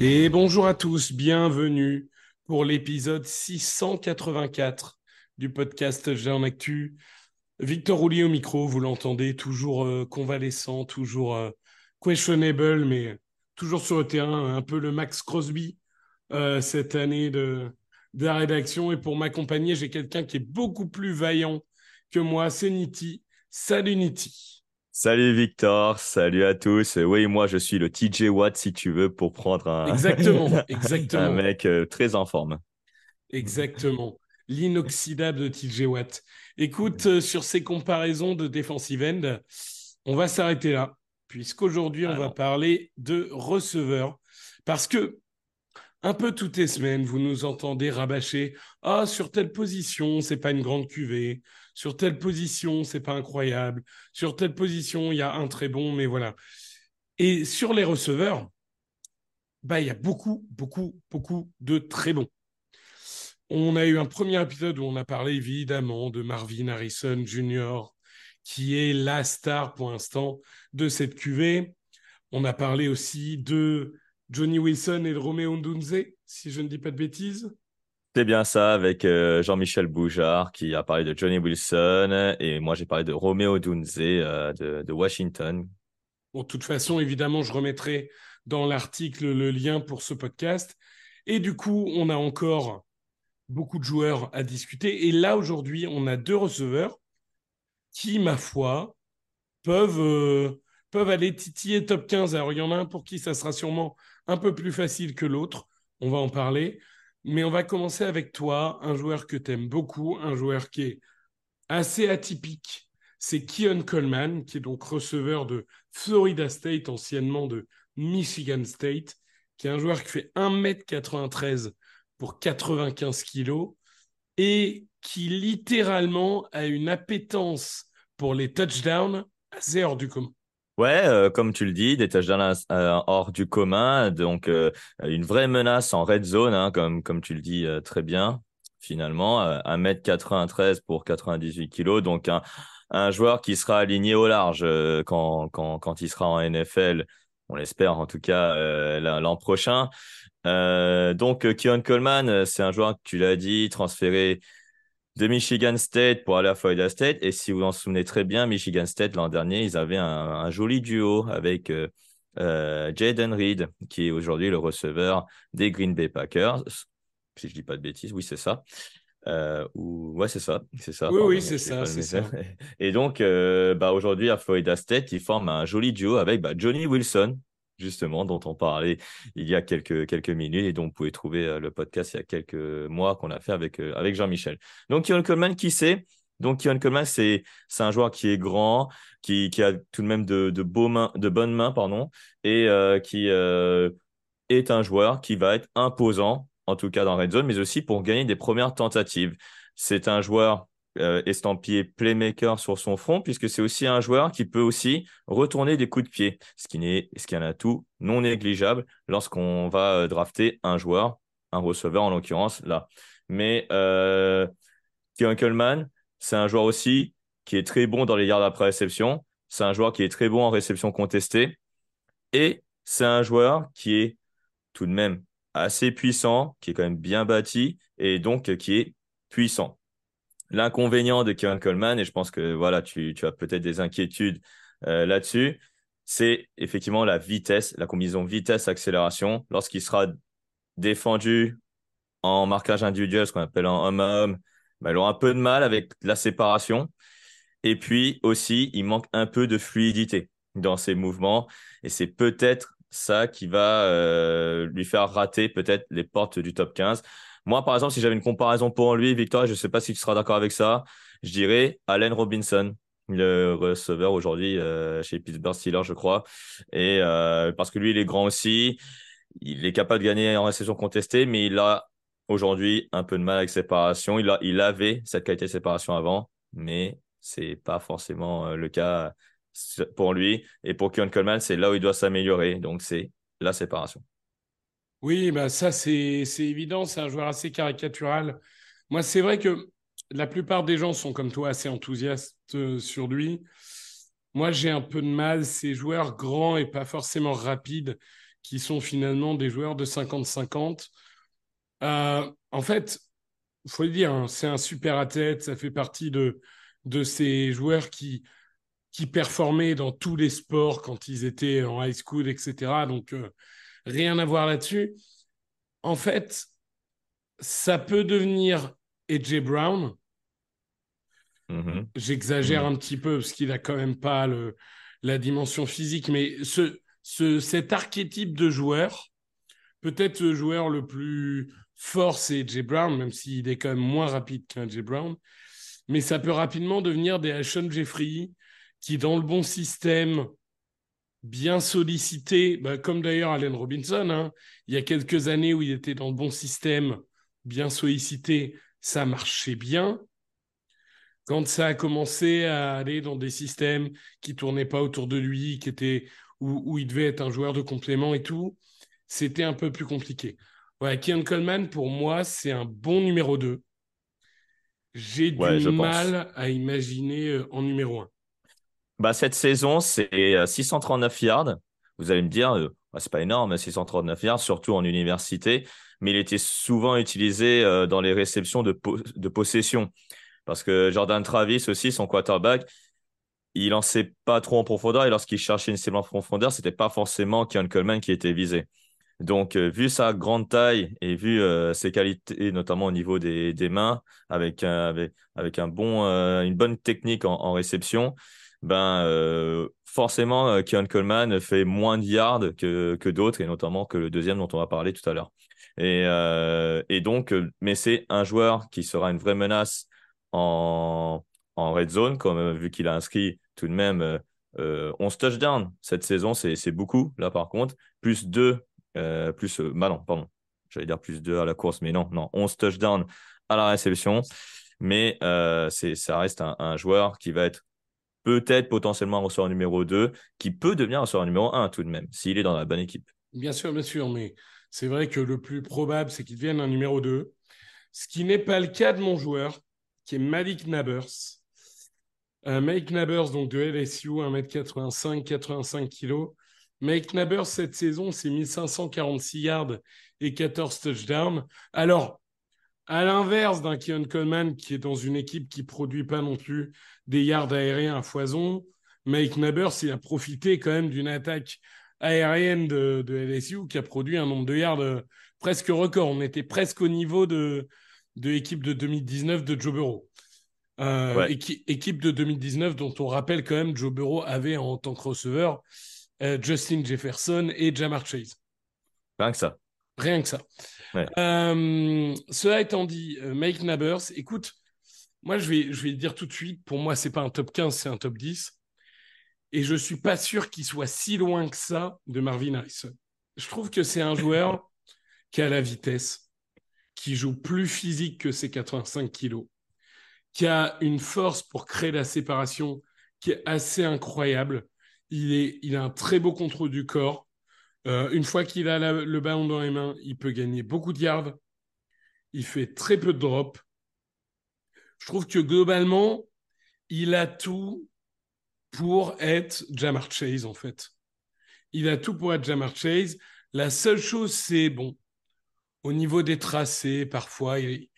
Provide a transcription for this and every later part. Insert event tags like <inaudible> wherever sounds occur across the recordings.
Et bonjour à tous, bienvenue pour l'épisode 684 du podcast J'ai actu. Victor Roulier au micro, vous l'entendez, toujours euh, convalescent, toujours euh, questionable, mais toujours sur le terrain, un peu le Max Crosby euh, cette année de la rédaction. Et pour m'accompagner, j'ai quelqu'un qui est beaucoup plus vaillant que moi, c'est Niti. Salut Niti. Salut Victor, salut à tous. Oui, moi je suis le TJ Watt si tu veux pour prendre un, Exactement, <laughs> un exactement. mec euh, très en forme. Exactement. L'inoxydable de TJ Watt. Écoute, euh, sur ces comparaisons de defensive end, on va s'arrêter là, puisqu'aujourd'hui, on va parler de receveurs. Parce que, un peu toutes les semaines, vous nous entendez rabâcher Ah, sur telle position, c'est pas une grande cuvée. Sur telle position, c'est pas incroyable. Sur telle position, il y a un très bon, mais voilà. Et sur les receveurs, bah, il y a beaucoup, beaucoup, beaucoup de très bons. On a eu un premier épisode où on a parlé évidemment de Marvin Harrison Jr., qui est la star pour l'instant de cette cuvée. On a parlé aussi de Johnny Wilson et Romeo Ndunze, si je ne dis pas de bêtises. C'est bien ça avec euh, Jean-Michel Boujard qui a parlé de Johnny Wilson et moi j'ai parlé de Romeo Dunze euh, de, de Washington. Bon, de toute façon, évidemment, je remettrai dans l'article le lien pour ce podcast. Et du coup, on a encore beaucoup de joueurs à discuter. Et là, aujourd'hui, on a deux receveurs qui, ma foi, peuvent, euh, peuvent aller titiller top 15. Alors, il y en a un pour qui ça sera sûrement un peu plus facile que l'autre. On va en parler. Mais on va commencer avec toi, un joueur que tu aimes beaucoup, un joueur qui est assez atypique. C'est Keon Coleman, qui est donc receveur de Florida State, anciennement de Michigan State, qui est un joueur qui fait 1m93 pour 95 kilos et qui littéralement a une appétence pour les touchdowns assez hors du commun. Ouais, euh, comme tu le dis, des touchdowns euh, hors du commun, donc euh, une vraie menace en red zone, hein, comme, comme tu le dis euh, très bien, finalement. euh, 1m93 pour 98 kilos, donc un, un joueur qui sera aligné au large euh, quand, quand, quand il sera en NFL, on l'espère en tout cas euh, l'an prochain. Euh, donc, euh, Keon Coleman, euh, c'est un joueur, tu l'as dit, transféré de Michigan State pour aller à Florida State. Et si vous en souvenez très bien, Michigan State, l'an dernier, ils avaient un, un joli duo avec euh, euh, Jaden Reed, qui est aujourd'hui le receveur des Green Bay Packers. Si je dis pas de bêtises, oui, c'est ça. Euh, ou... Ouais, c'est ça. C'est ça. Oui, pardon, oui, c'est ça, ça. <laughs> Et donc, euh, bah, aujourd'hui, à Florida State, ils forment un joli duo avec bah, Johnny Wilson, justement, dont on parlait il y a quelques, quelques minutes et dont vous pouvez trouver euh, le podcast il y a quelques mois qu'on a fait avec, euh, avec Jean-Michel. Donc, Keon Coleman, qui c'est? Donc, Keon Coleman, c'est un joueur qui est grand, qui, qui a tout de même de, de, beaux mains, de bonnes mains, pardon, et euh, qui est un joueur qui va être imposant, en tout cas dans Red Zone, mais aussi pour gagner des premières tentatives. C'est un joueur euh, playmaker sur son front, puisque c'est aussi un joueur qui peut aussi retourner des coups de pied, ce qui, n'est, ce qui est un atout non négligeable lorsqu'on va euh, drafter un joueur, un receveur en l'occurrence là. Mais euh, c'est un joueur aussi qui est très bon dans les yards après réception, c'est un joueur qui est très bon en réception contestée, et c'est un joueur qui est tout de même assez puissant, qui est quand même bien bâti et donc qui est puissant. L'inconvénient de Kieran Coleman, et je pense que voilà, tu, as peut-être des inquiétudes euh, là-dessus, c'est effectivement la vitesse, la combinaison vitesse-accélération. Lorsqu'il sera défendu en marquage individuel, ce qu'on appelle en homme à homme, il aura un peu de mal avec la séparation. Et puis aussi, il manque un peu de fluidité dans ses mouvements. Et c'est peut-être ça qui va euh, lui faire rater peut-être les portes du top 15. Moi, par exemple, si j'avais une comparaison pour lui, Victor, je ne sais pas si tu seras d'accord avec ça, je dirais Allen Robinson, le receveur aujourd'hui euh, chez Pittsburgh Steelers, je crois. Et euh, parce que lui, il est grand aussi, il est capable de gagner en réception contestée, mais il a aujourd'hui un peu de mal avec séparation. Il, a, il avait cette qualité de séparation avant, mais c'est pas forcément le cas pour lui. Et pour Keon Coleman, c'est là où il doit s'améliorer. Donc, c'est la séparation. Oui, bah ça, c'est évident. C'est un joueur assez caricatural. Moi, c'est vrai que la plupart des gens sont comme toi assez enthousiastes euh, sur lui. Moi, j'ai un peu de mal. Ces joueurs grands et pas forcément rapides qui sont finalement des joueurs de 50-50. Euh, en fait, il faut le dire, hein, c'est un super athlète. Ça fait partie de, de ces joueurs qui, qui performaient dans tous les sports quand ils étaient en high school, etc. Donc, euh, rien à voir là-dessus. En fait, ça peut devenir AJ Brown. Mm-hmm. J'exagère mm-hmm. un petit peu parce qu'il n'a quand même pas le, la dimension physique, mais ce, ce, cet archétype de joueur, peut-être le joueur le plus fort, c'est AJ Brown, même s'il est quand même moins rapide qu'un AJ Brown. Mais ça peut rapidement devenir des Ashon Jeffrey, qui, dans le bon système, bien sollicité, bah, comme d'ailleurs Allen Robinson, hein, il y a quelques années où il était dans le bon système, bien sollicité, ça marchait bien. Quand ça a commencé à aller dans des systèmes qui tournaient pas autour de lui, qui étaient où, il devait être un joueur de complément et tout, c'était un peu plus compliqué. Ouais, Kian Coleman, pour moi, c'est un bon numéro 2. J'ai du mal à imaginer euh, en numéro 1. Bah, cette saison, c'est 639 euh, yards. Vous allez me dire, euh, bah, c'est pas énorme, 639 yards, surtout en université, mais il était souvent utilisé euh, dans les réceptions de, de possession. Parce que Jordan Travis aussi, son quarterback, il lançait pas trop en profondeur et lorsqu'il cherchait une cible en profondeur, c'était pas forcément Keon Coleman qui était visé. Donc, vu sa grande taille et vu ses qualités, notamment au niveau des, des mains, avec, avec, un bon, une bonne technique en, en réception, ben euh, forcément, euh, Keon Coleman fait moins de yards que, que d'autres, et notamment que le deuxième dont on va parler tout à l'heure. Et, euh, et, donc, mais c'est un joueur qui sera une vraie menace en, en red zone, comme vu qu'il a inscrit tout de même 11 touchdowns cette saison, c'est beaucoup, là par contre, plus 2, plus, bah non, pardon, j'allais dire plus 2 à la course, mais non, non, 11 touchdowns à la réception. Mais c'est ça reste un joueur qui va être peut-être potentiellement un receveur numéro 2, qui peut devenir un receveur numéro 1 tout de même, s'il est dans la bonne équipe. Bien sûr, bien sûr, mais c'est vrai que le plus probable, c'est qu'il devienne un numéro 2. Ce qui n'est pas le cas de mon joueur, qui est Malik Nabers. Euh, Malik Nabers, donc de LSU, 1m85, 85 kg. Malik Nabers, cette saison, c'est 1546 yards et 14 touchdowns. Alors, à l'inverse d'un Keon Coleman qui est dans une équipe qui produit pas non plus des yards aériens à foison, Mike Nabers, il a profité quand même d'une attaque aérienne de, LSU qui a produit un nombre de yards euh, presque record. On était presque au niveau de, de l'équipe de 2019 de Joe Burrow. Euh, équipe de 2019 dont on rappelle quand même Joe Burrow avait en tant que receveur euh, Justin Jefferson et Jamar Chase. Rien que ça. Rien que ça. Euh, cela étant dit, euh, Mike Nabers, écoute, moi je vais, je vais dire tout de suite, pour moi c'est pas un top 15, c'est un top 10. Et je suis pas sûr qu'il soit si loin que ça de Marvin Harrison. Je trouve que c'est un joueur <laughs> qui a la vitesse, qui joue plus physique que ses 85 kilos, qui a une force pour créer la séparation qui est assez incroyable. Il, est, il a un très beau contrôle du corps. Euh, une fois qu'il a le ballon dans les mains, il peut gagner beaucoup de yards. Il fait très peu de drops. Je trouve que globalement, il a tout pour être Jamar Chase, en fait. Il a tout pour être Jamar Chase. La seule chose, c'est, bon, au niveau des tracés, parfois, il,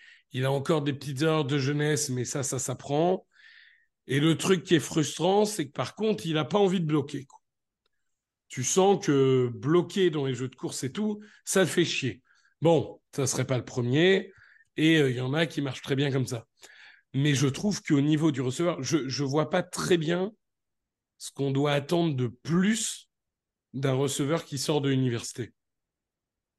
a encore des petites heures de jeunesse, mais ça, ça s'apprend. Et le truc qui est frustrant, c'est que par contre, il n'a pas envie de bloquer. Tu sens que bloquer dans les jeux de course et tout, ça le fait chier. Bon, ça ne serait pas le premier, et euh, il y en a qui marchent très bien comme ça. Mais je trouve qu'au niveau du receveur, je ne vois pas très bien ce qu'on doit attendre de plus d'un receveur qui sort de l'université.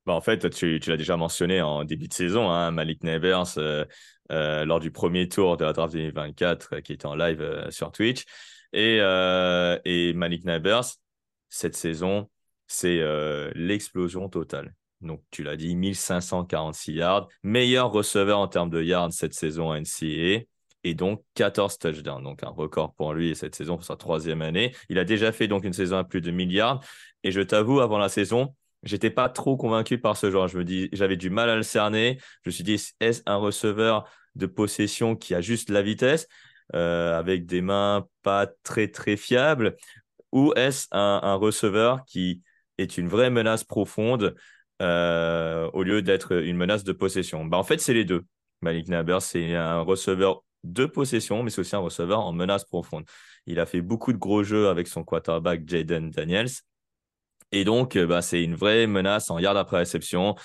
Bah en fait, tu, l'as déjà mentionné en début de saison, hein, Malik Neighbors, euh, euh, lors du premier tour de la draft 2024, euh, qui était en live sur Twitch. Et, Malik Neighbors, cette saison, c'est l'explosion totale. Donc, tu l'as dit, 1546 yards, meilleur receveur en termes de yards cette saison à NCAA et donc 14 touchdowns. Donc un record pour lui cette saison pour sa troisième année. Il a déjà fait donc une saison à plus de milliards. Et je t'avoue, avant la saison, j'étais pas trop convaincu par ce genre. Je me dis, j'avais du mal à le cerner. Je me suis dit, est-ce un receveur de possession qui a juste la vitesse, euh, avec des mains pas très très fiables, ou est-ce un, receveur qui est une vraie menace profonde euh, au lieu d'être une menace de possession? Bah, En fait, c'est les deux. Malik Naber, c'est un receveur de possession, mais c'est aussi un receveur en menace profonde. Il a fait beaucoup de gros jeux avec son quarterback Jaden Daniels. Et donc, euh, bah, c'est une vraie menace en yard après réception.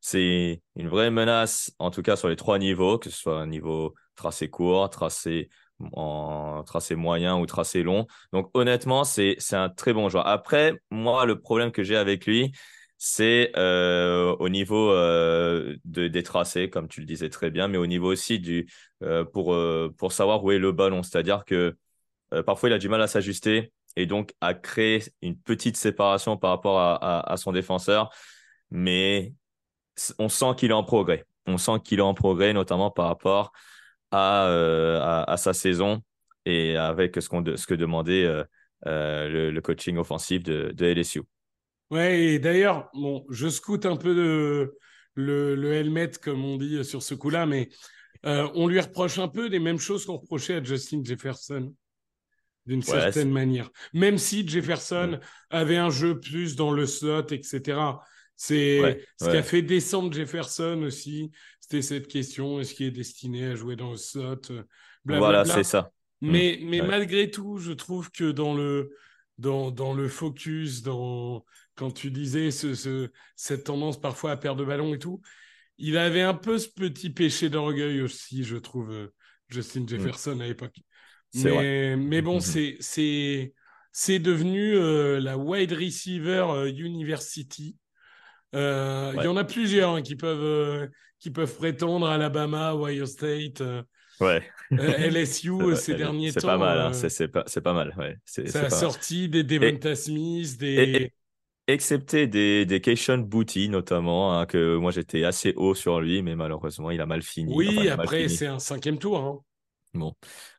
C'est une vraie menace, en tout cas sur les trois niveaux, que ce soit un niveau tracé court, tracé en tracé moyen ou tracé long. Donc honnêtement, c'est un très bon joueur. Après, moi, le problème que j'ai avec lui, c'est euh, au niveau euh, de, des tracés, comme tu le disais très bien, mais au niveau aussi du, pour, pour savoir où est le ballon. C'est-à-dire que parfois, il a du mal à s'ajuster et donc à créer une petite séparation par rapport à, son défenseur. Mais on sent qu'il est en progrès. On sent qu'il est en progrès, notamment par rapport à, euh, sa saison et avec ce, ce que demandait euh, euh, le, coaching offensif de, LSU. Ouais, et d'ailleurs, bon, je scoute un peu de, le, le helmet, comme on dit sur ce coup-là, mais on lui reproche un peu les mêmes choses qu'on reprochait à Justin Jefferson d'une certaine manière. Même si Jefferson avait un jeu plus dans le slot, etc. C'est ce qui a fait descendre Jefferson aussi. C'était cette question est-ce qu'il est destiné à jouer dans le slot euh, Voilà, c'est ça. Mm. Mais, mais malgré tout, je trouve que dans le, dans, dans le focus, dans, quand tu disais ce, ce, cette tendance parfois à perdre de ballon et tout, il avait un peu ce petit péché d'orgueil aussi, je trouve, euh, Justin mm. Jefferson à l'époque. Mais, mais, bon, c'est c'est devenu euh, la wide receiver euh, university. Euh, il y en a plusieurs hein, qui peuvent qui peuvent prétendre à Alabama, Ohio State. Ouais. LSU <laughs> ces derniers temps. C'est pas mal, hein, c'est pas, pas, mal. Ouais. C'est la sortie des Devonta Smith, des. excepté des, des Keishon Booty notamment, hein, que moi j'étais assez haut sur lui, mais malheureusement il a mal fini. Oui, après c'est un cinquième tour. Hein. Bon,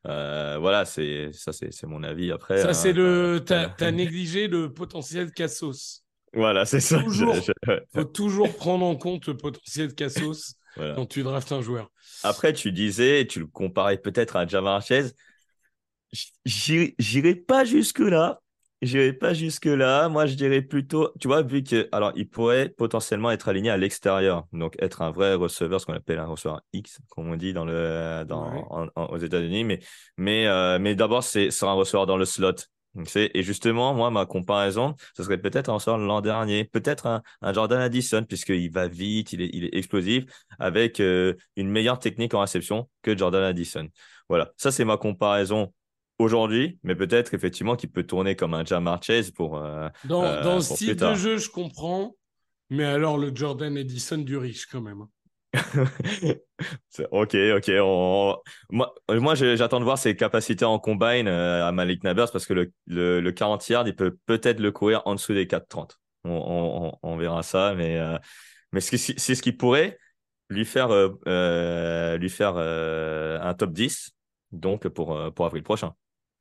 euh, voilà, c'est ça, c'est mon avis. Après, ça, c'est euh, le. T'as as <laughs> négligé le potentiel Cassos. Voilà, c'est ça. Il faut toujours prendre en compte le potentiel Cassos <laughs> quand tu draftes un joueur. Après, tu disais, tu le comparais peut-être à Jamar Chase. J'irai pas jusque là, je n'irai pas jusque-là. Moi, je dirais plutôt, tu vois, vu que, alors, il pourrait potentiellement être aligné à l'extérieur, donc être un vrai receveur, ce qu'on appelle un receveur X, comme on dit dans le, dans, aux États-Unis. Mais, mais, euh, mais d'abord, c'est sera un receveur dans le slot. Et justement, moi, ma comparaison, ce serait peut-être un receveur l'an dernier, peut-être un, un, Jordan Addison, puisqu'il va vite, il est, il est explosif, avec euh, une meilleure technique en réception que Jordan Addison. Voilà, ça, c'est ma comparaison aujourd'hui, mais peut-être effectivement qu'il peut tourner comme un Jamar Chase pour. Euh, dans, euh, dans le style de jeu, je comprends, mais alors le Jordan Edison du riche quand même. <laughs> ok, ok. Moi, moi j'attends de voir ses capacités en combine euh, à Malik Nabers parce que le, le, 40 yards, il peut peut-être le courir en dessous des 4,30. On, on, on, verra ça, mais, mais c'est ce qui pourrait lui faire, lui faire un top 10 donc pour, pour avril prochain.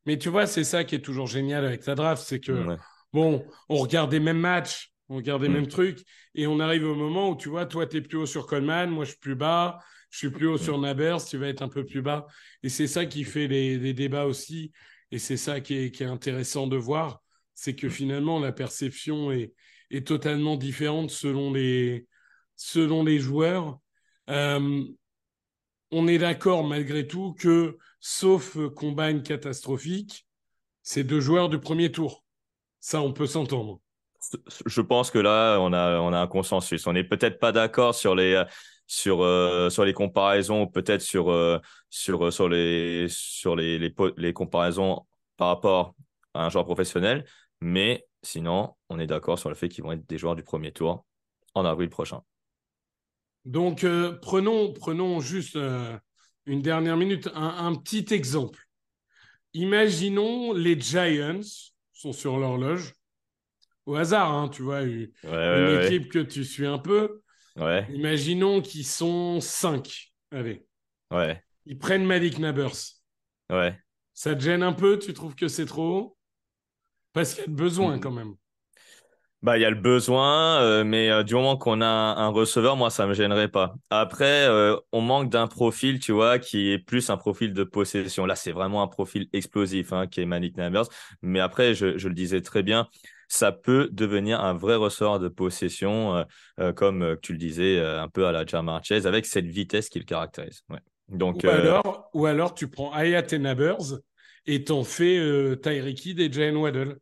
Mais tu vois, c'est ça qui est toujours génial avec la draft, c'est que, bon, on regarde les mêmes matchs, on regarde les mm. mêmes trucs, et on arrive au moment où, tu vois, toi, tu es plus haut sur Coleman, moi, je suis plus bas, je suis plus haut mm. sur Nabers, tu vas être un peu plus bas. Et c'est ça qui fait les, débats aussi, et c'est ça qui est, intéressant de voir, c'est que mm. finalement, la perception est, est totalement différente selon les, selon les joueurs. Euh, on est d'accord malgré tout que, sauf combine catastrophique, c'est deux joueurs du premier tour. Ça, on peut s'entendre. Je pense que là, on a, on a un consensus. On n'est peut-être pas d'accord sur les, sur, euh, sur les comparaisons, peut-être sur, euh, sur, sur, les, sur les, les, les, comparaisons par rapport à un joueur professionnel. Mais sinon, on est d'accord sur le fait qu'ils vont être des joueurs du premier tour en avril prochain. Donc, euh, prenons, prenons juste une dernière minute, un, petit exemple. Imaginons les Giants sont sur l'horloge. Au hasard, hein, tu vois, une, équipe que tu suis un peu. Imaginons qu'ils sont 5. Allez. Ouais. Ils prennent Malik Nabers. Ouais. Ça te gêne un peu Tu trouves que c'est trop Parce qu'il y a besoin mm. quand même. Bah, il y a le besoin, euh, mais euh, du moment qu'on a un, receveur, moi, ça me gênerait pas. Après, euh, on manque d'un profil, tu vois, qui est plus un profil de possession. Là, c'est vraiment un profil explosif, hein, qui est Malik Nabers. Mais après, je, je, le disais très bien, ça peut devenir un vrai ressort de possession, comme tu le disais, un peu à la Jamar Chase, avec cette vitesse qui le caractérise. Ouais. Donc, ou, alors, ou alors, tu prends Ayat et Nabers et t'en fais Tyreek et Jane Waddle.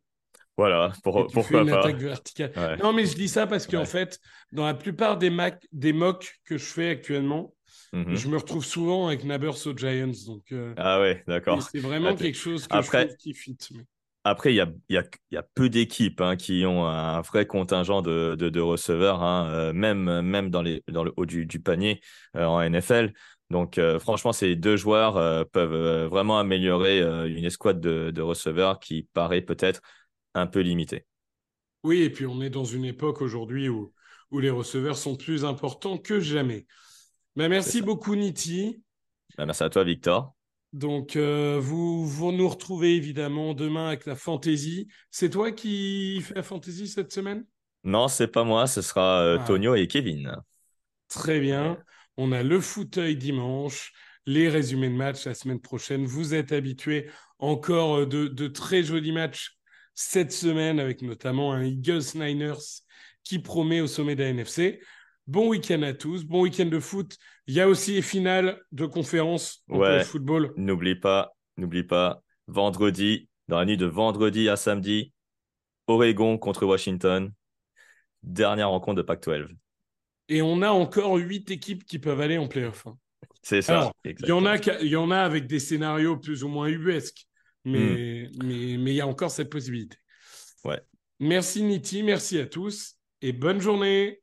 Voilà, pour, pourquoi une pas. attaque verticale. Non, mais je dis ça parce qu'en fait, dans la plupart des, Mac, des mocks que je fais actuellement, mhm. je me retrouve souvent avec Nabers aux Giants. Donc, euh, ah ouais, d'accord. C'est vraiment quelque chose que je trouve qui fit. Après, il y a, y, a, y a, peu d'équipes hein, qui ont un vrai contingent de, de, de receveurs, hein, euh, même, même dans, les, dans le haut du, du panier euh, en NFL. Donc, franchement, ces deux joueurs peuvent vraiment améliorer une escouade de, de receveurs qui paraît peut-être un peu limité. Oui, et puis on est dans une époque aujourd'hui où, où les receveurs sont plus importants que jamais. Bah, merci beaucoup, Niti. Bah, merci à toi, Victor. Donc, euh, vous, vous nous retrouvez évidemment demain avec la fantaisie. C'est toi qui fais la fantaisie cette semaine? Non, c'est pas moi, ce sera euh, ah. Tonio et Kevin. Très bien. On a le fauteuil dimanche, les résumés de match la semaine prochaine. Vous êtes habitués encore de, de très jolis matchs cette semaine avec notamment un Eagles Niners qui promet au sommet de la NFC. Bon week-end à tous, bon week-end de foot. Il y a aussi les finales de conférence ouais, football. N'oublie pas, n'oublie pas, vendredi, dans la nuit de vendredi à samedi, Oregon contre Washington, dernière rencontre de Pac-12. Et on a encore huit équipes qui peuvent aller en playoff. Hein. C'est ça. Il y, en a, il y en a avec des scénarios plus ou moins ubuesques. Hmm. Mais il mais, y a encore cette possibilité. Ouais. Merci Niti, merci à tous et bonne journée.